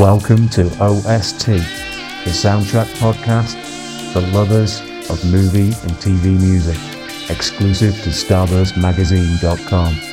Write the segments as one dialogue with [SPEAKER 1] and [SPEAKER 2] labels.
[SPEAKER 1] Welcome to OST, the soundtrack podcast for lovers of movie and TV music, exclusive to StarburstMagazine.com.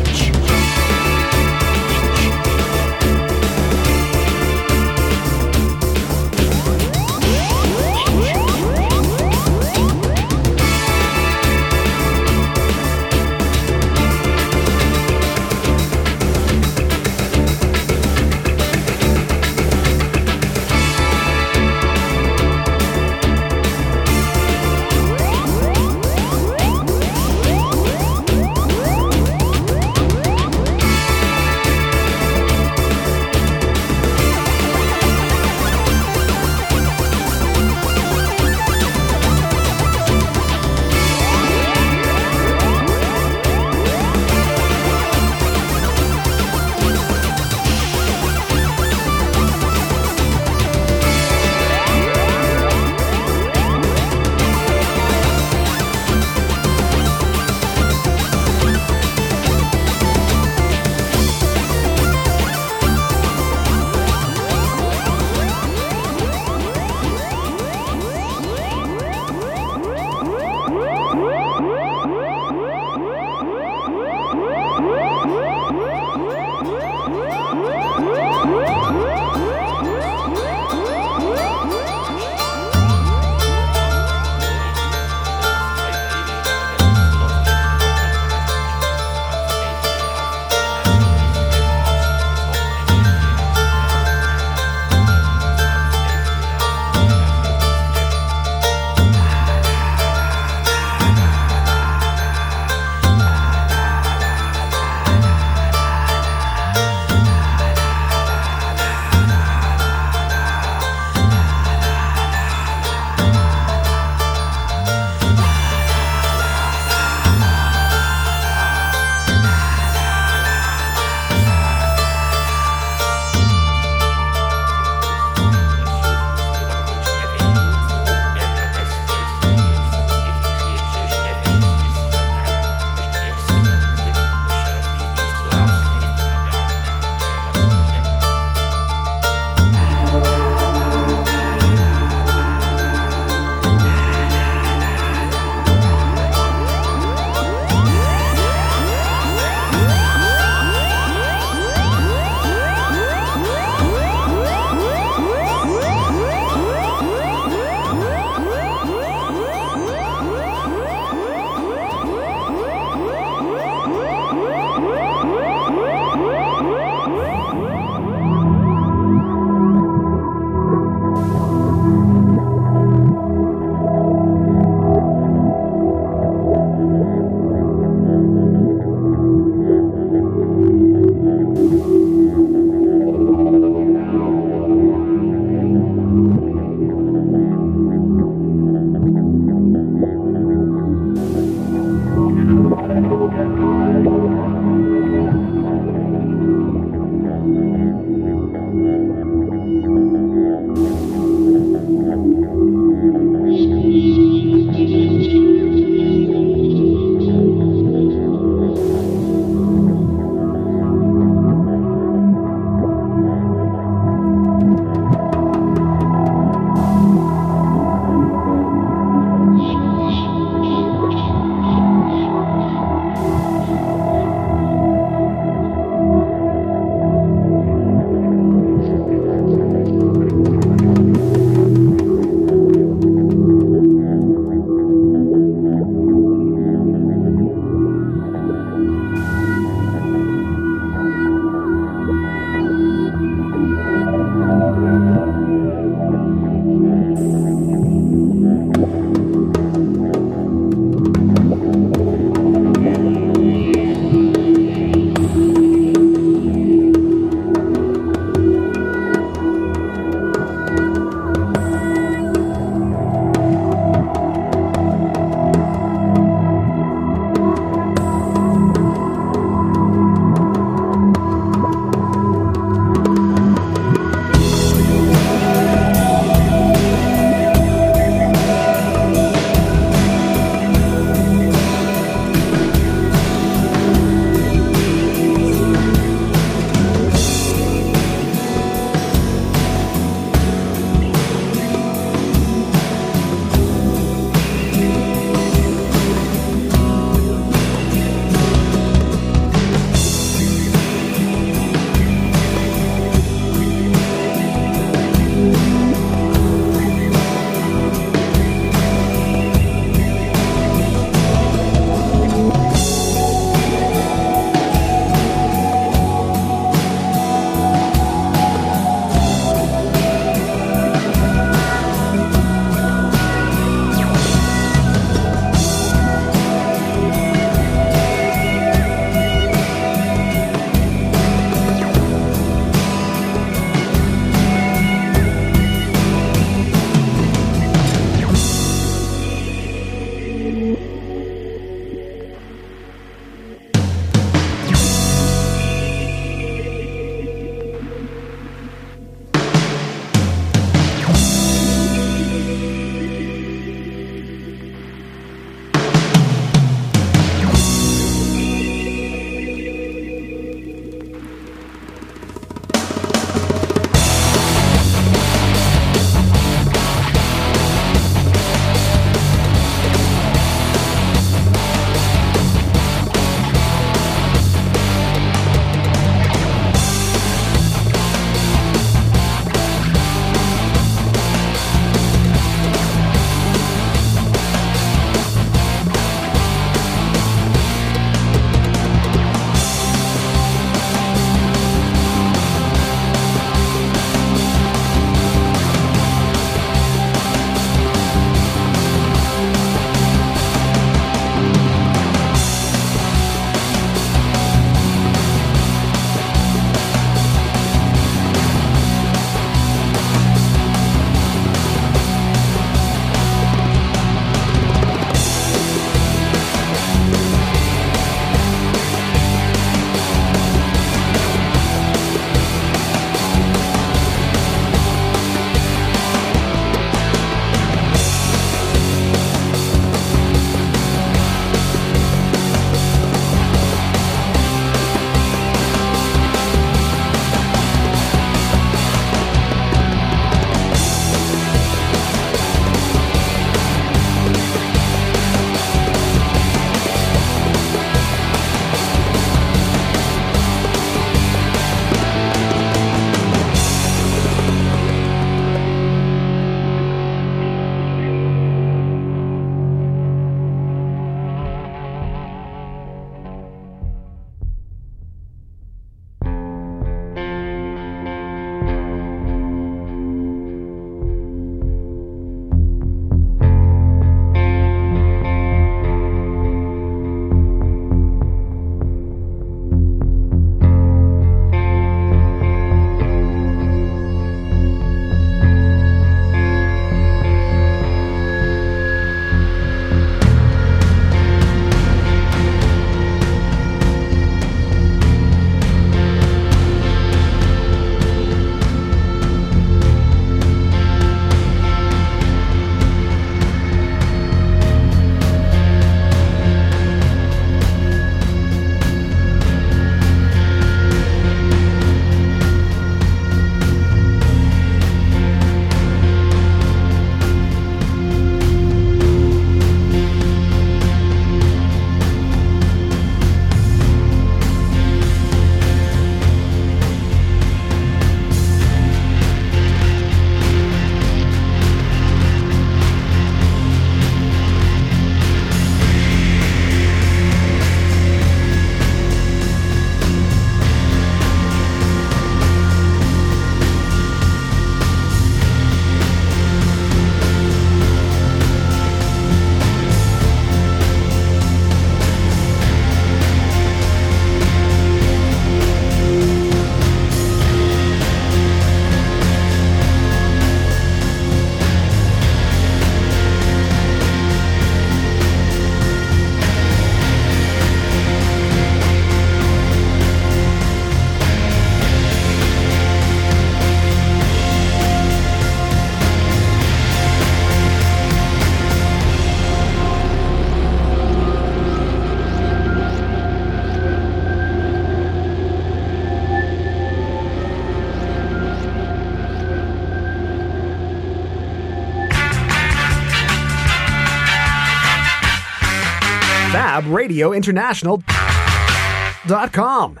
[SPEAKER 2] FabRadioInternational.com.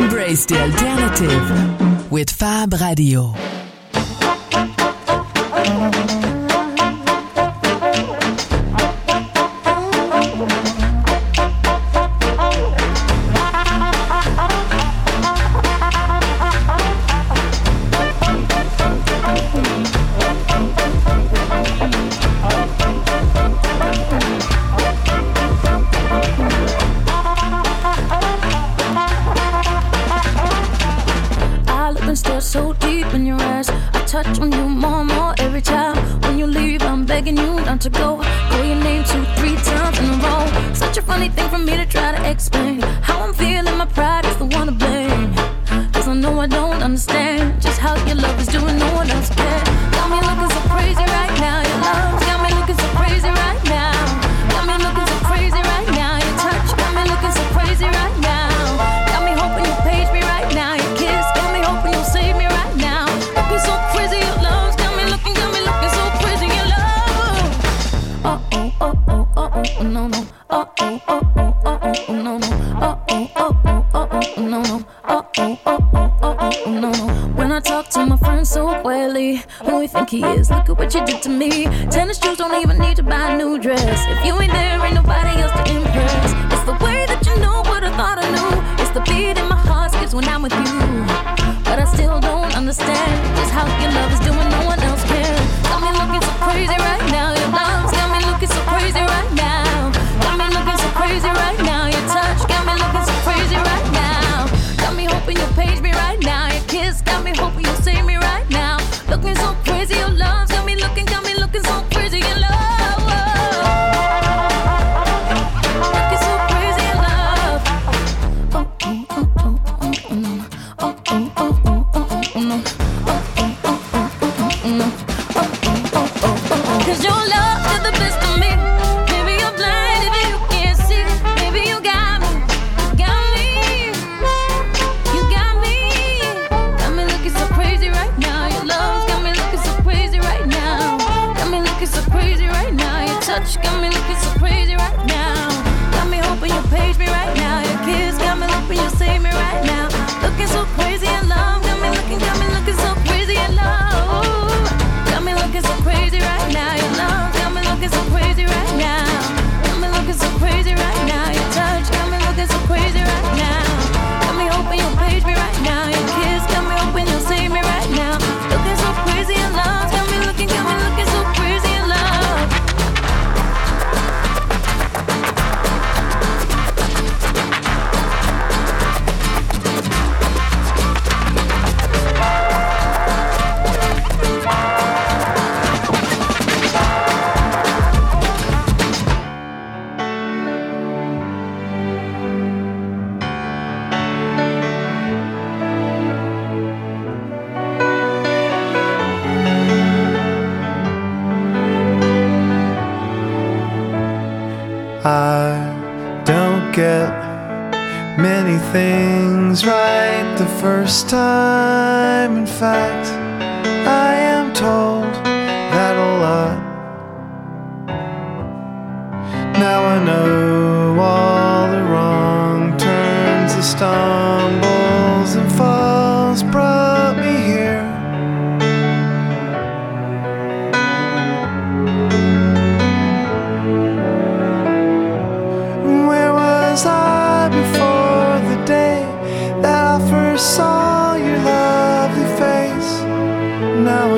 [SPEAKER 3] Embrace the alternative with Fab Radio.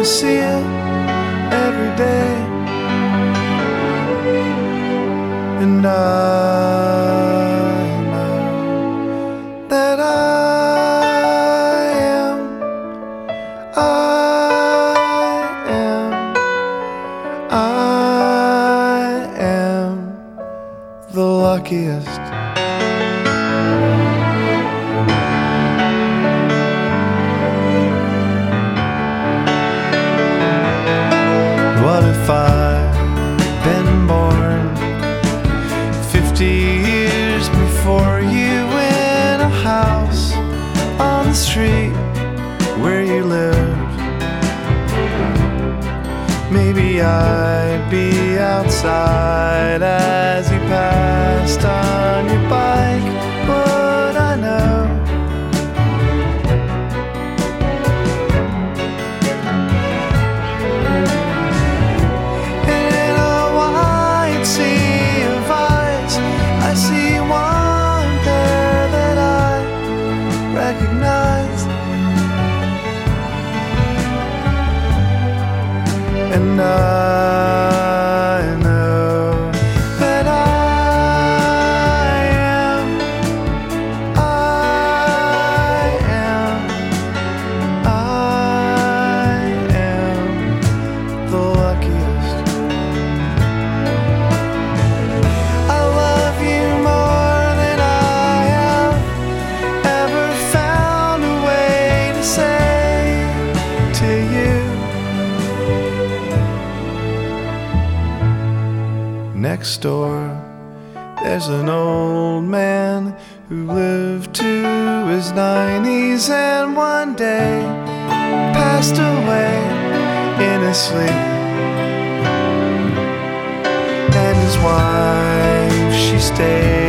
[SPEAKER 2] see it. one day passed away in his sleep. And his wife, she stayed.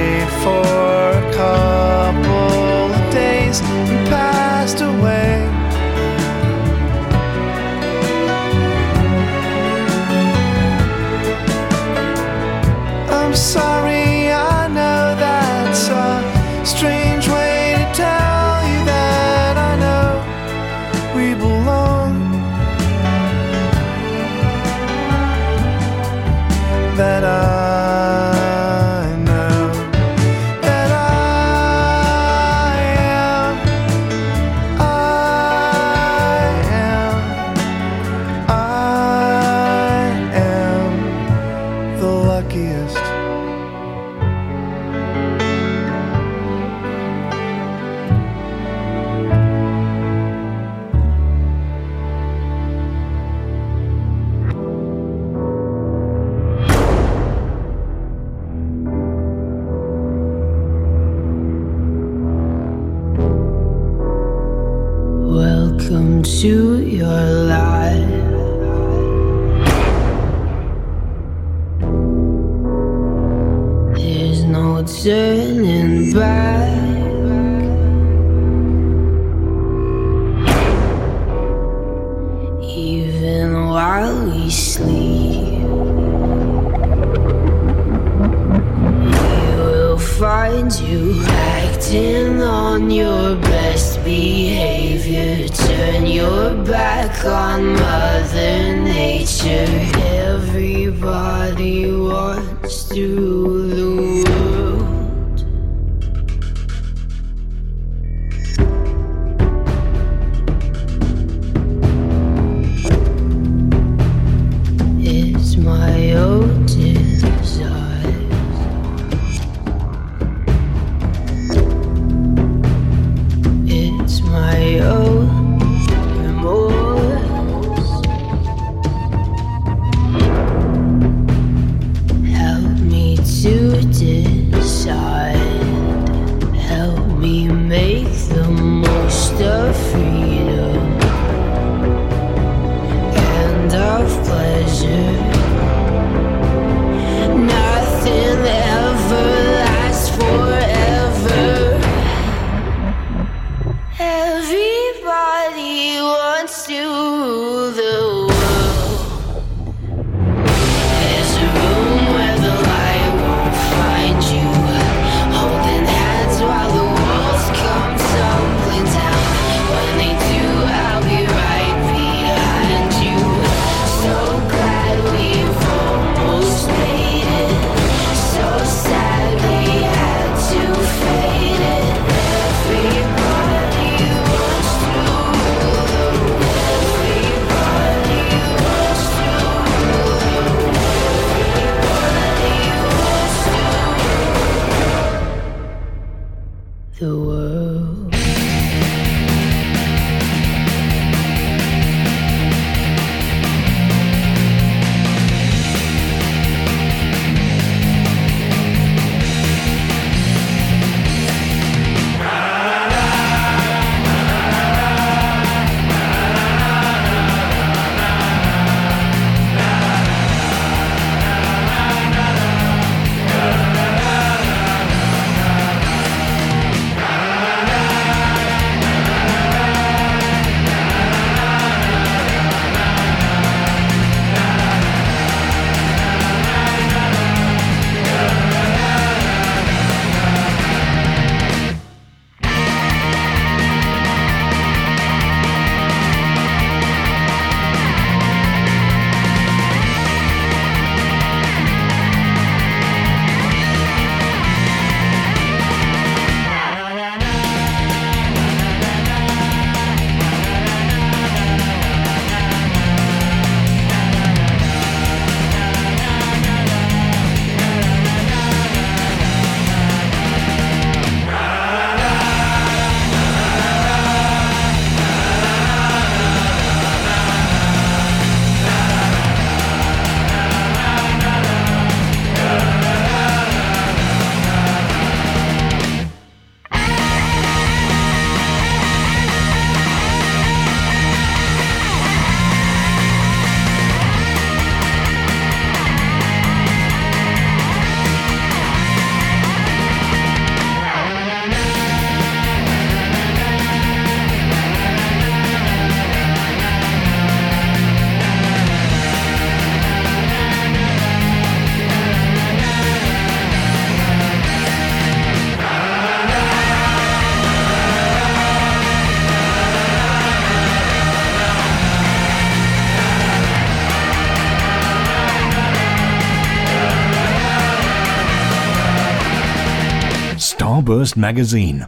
[SPEAKER 4] Starburst Magazine,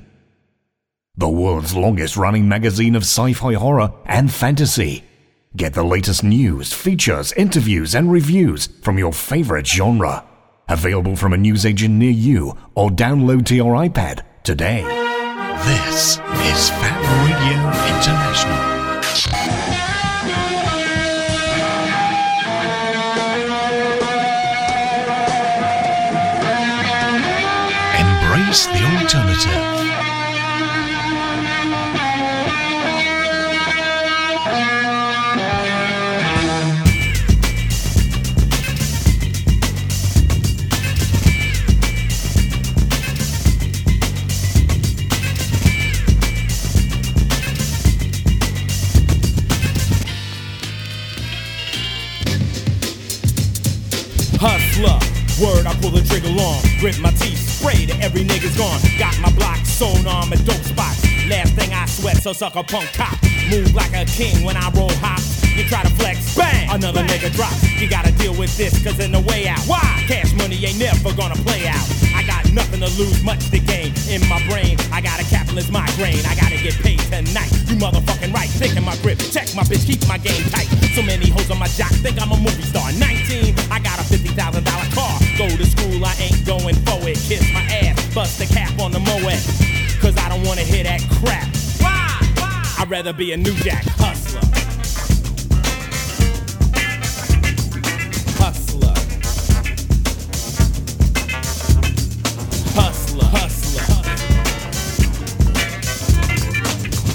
[SPEAKER 4] the world's longest running magazine of sci fi horror and fantasy. Get the latest news, features, interviews, and reviews from your favorite genre. Available from a newsagent near you or download to your iPad today. This is Fab Radio International.
[SPEAKER 5] So suck a punk cop. Move like a king when I roll hops. You try to flex, bang, another nigga drop. You gotta deal with this, cause in the way out. Why? Cash money ain't never gonna play out. I got nothing to lose, much to gain. In my brain, I got a capitalist migraine. I gotta get paid tonight. You motherfucking right, thinking my grip. Check my bitch, keep my game tight. So many hoes on my jock, think I'm a movie star. 19, I got a $50,000 car. Go to school, I ain't going for it. Kiss my ass, bust the cap on the Moet. Cause I don't wanna hear that crap. Rather be a new jack hustler. Hustler. Hustler. Hustler.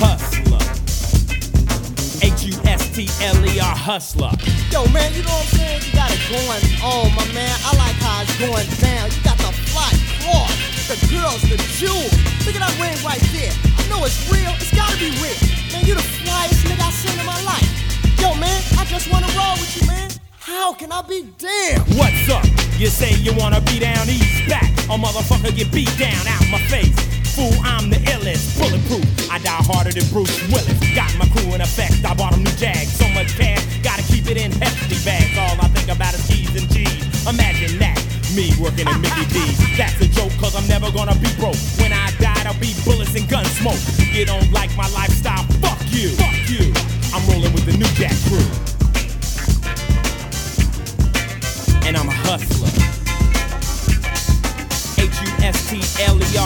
[SPEAKER 5] Hustler. H-U-S-T-L-E-R hustler.
[SPEAKER 6] You wanna be
[SPEAKER 5] down east back. A motherfucker get beat down out my face. Fool, I'm the illest, bulletproof. I die harder than Bruce Willis. Got my crew in effect. I bought 'em new jags. So much cash, gotta keep it in hefty bags. All I think about is T's and G's. Imagine that. Me working in Mickey D's. That's a joke, cause I'm never gonna be broke. When I die, I'll be bullets and gun smoke. You don't like my lifestyle? Fuck you. Fuck you. I'm rolling with the new jack crew.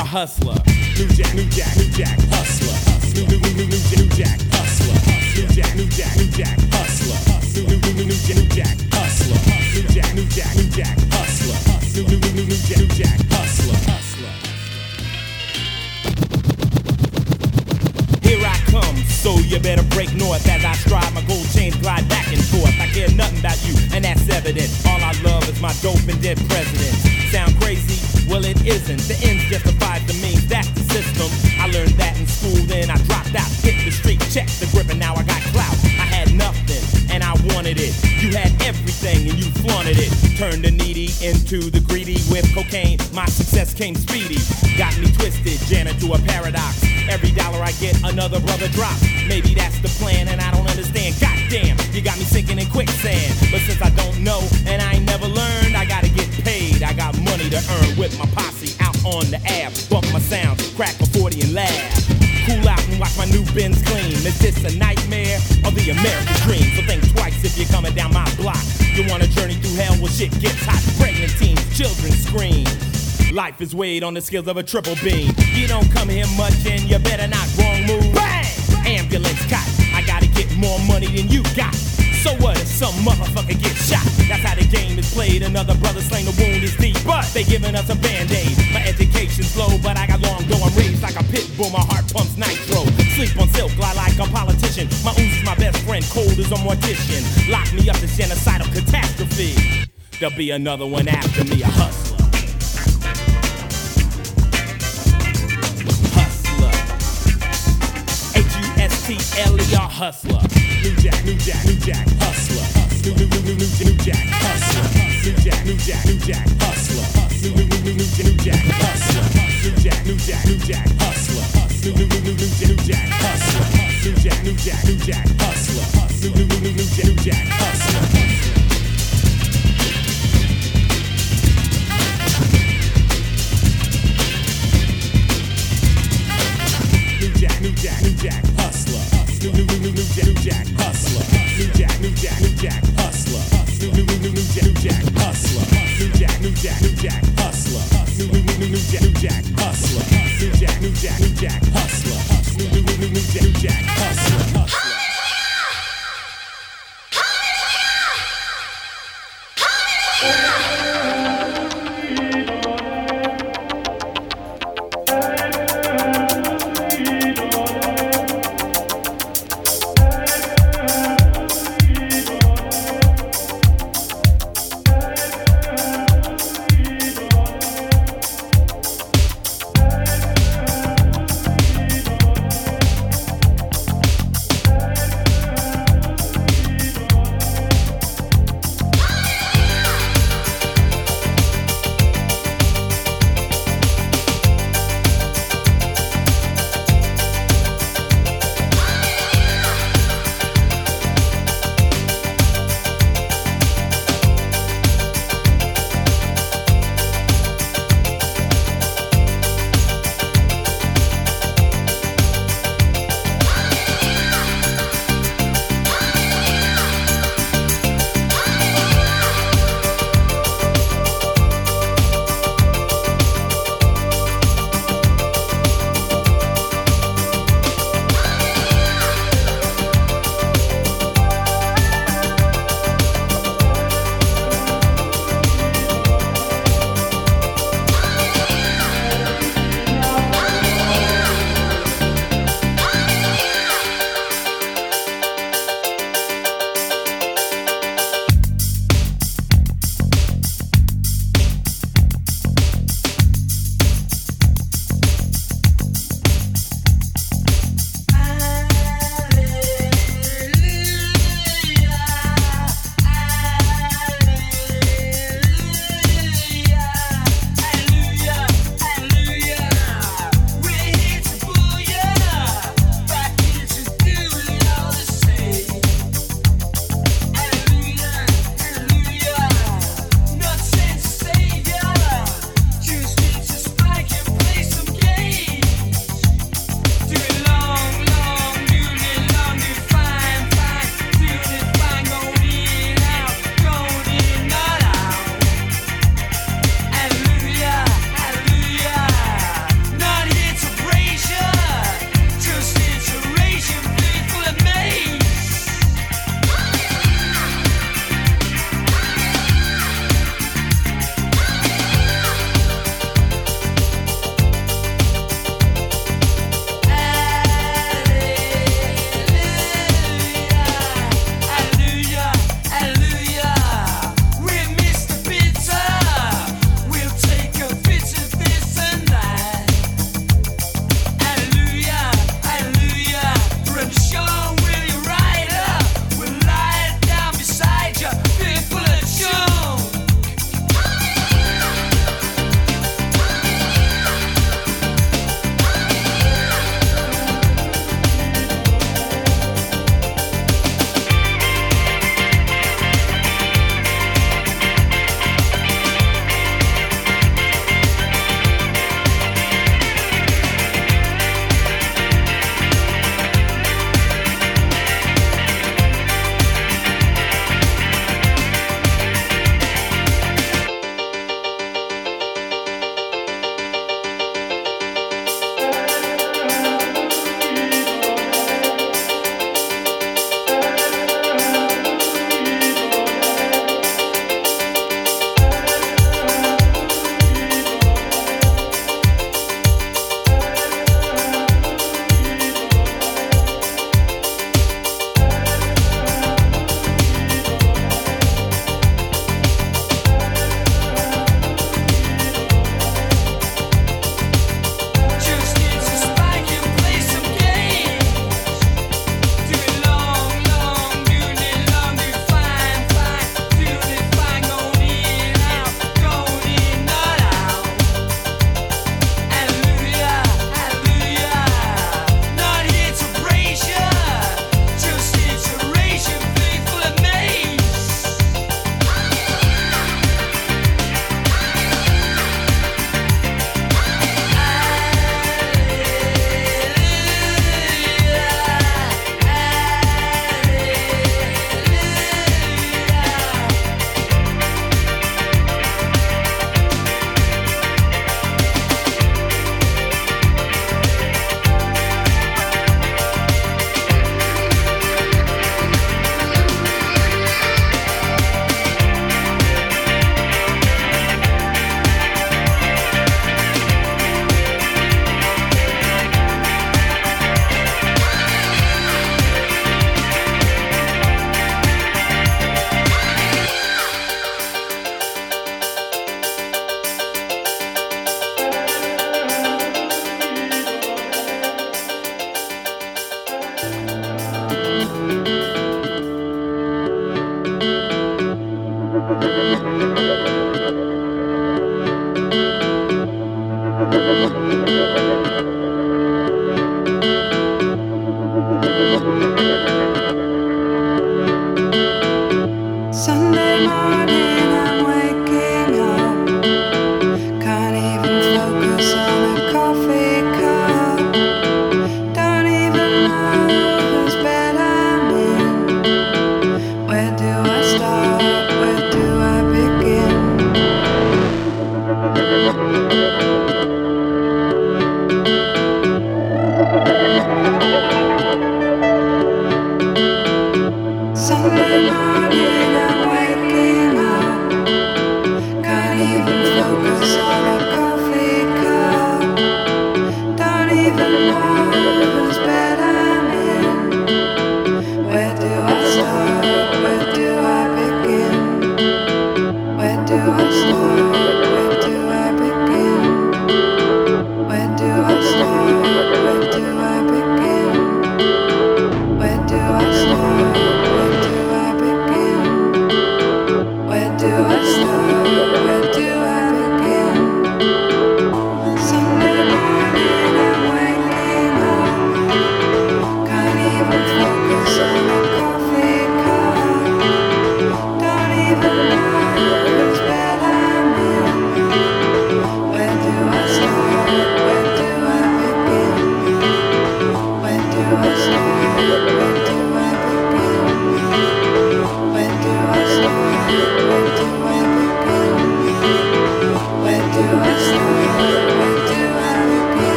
[SPEAKER 5] H-U-S-T-L-E-R hustler. New Jack, New Jack, New Jack, hustler. New, new, new, new, new, Jack, hustler. New Jack, New Jack, New Jack, hustler. New, new, new, new, new, Jack, hustler. New Jack, New Jack, New Jack, hustler. New, new, new, new, new, Jack. Hustler. Here I come, so you better break north as I stride my gold chains glide back and forth. I care nothing about you, and that's evident. All I love is my dope and dead president. Sound crazy? Well, it isn't. The ends justifies the means. That's the system. I learned that in school, then I dropped out. Hit the street, checked the grip, and now I got clout. I had nothing, and I wanted it. You had everything, and you flaunted it. Turned the needy into the greedy with cocaine. My success came speedy. Got me twisted, Janet to a paradox. Every dollar I get, another brother drops. Maybe that's the plan, and I don't understand. Goddamn, you got me sinking in quicksand. But since I don't know, and I ain't never learned, money to earn with my posse out on the app. Bump my sounds, crack a 40 and laugh. Cool out and watch my new Benz clean. Is this a nightmare or the American dream? So think twice if you're coming down my block. You want a journey through hell where shit gets hot. Pregnant teens, children scream. Life is weighed on the scales of a triple beam. You don't come here much and you better not wrong move. Bang! Ambulance cot. I gotta get more money than you got. So what if some motherfucker gets shot? That's how the game is played. Another brother slain, the wound is deep. But they giving us a band-aid. My education's low, but I got long though I'm raised like a pit bull. My heart pumps nitro. Sleep on silk, lie like a politician. My Uzi is my best friend, cold as a mortician. Lock me up to genocidal catastrophe. There'll be another one after me, a hustler. Hustler. H-U-S-T-L-E-R hustler. New Jack, New Jack, New Jack, hustler. New, new, new, new, new, new Jack, hustler. New Jack, New Jack, New Jack, hustler. New, new, new, new, new, new Jack, hustler. New Jack, New Jack, New Jack, hustler. New, new, new, new, new, new Jack, hustler. New Jack, New Jack, New Jack, hustler. New, new, new, new, Jack, New Jack, Hustler.
[SPEAKER 7] New Jack,
[SPEAKER 5] New
[SPEAKER 8] Jack, New Jack, Hustler.
[SPEAKER 3] New new, Jack, New Jack, Hustler.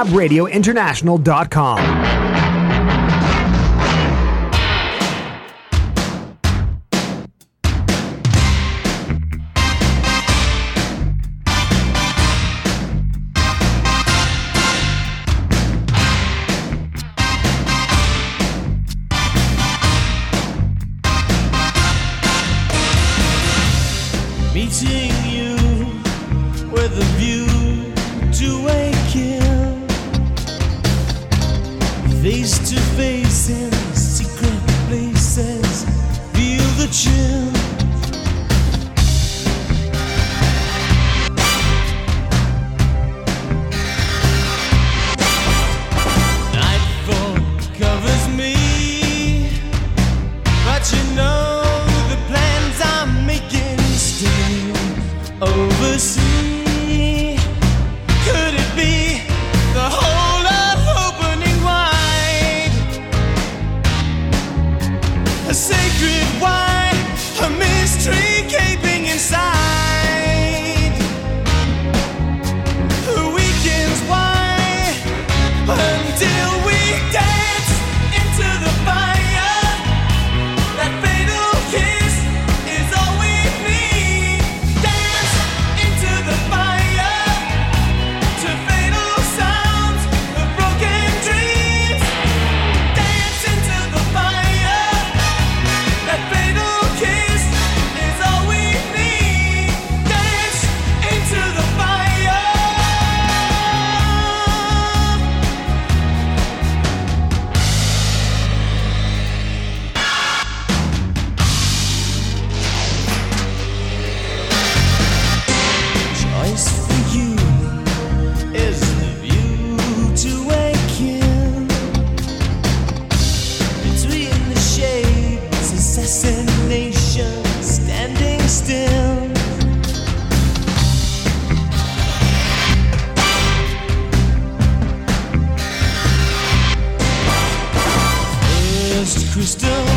[SPEAKER 9] FabRadioInternational.com.
[SPEAKER 1] You we still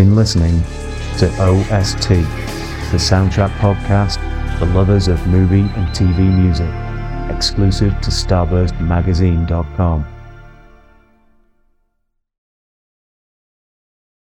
[SPEAKER 1] been listening to OST, the soundtrack podcast for lovers of movie and TV music, exclusive to StarburstMagazine.com.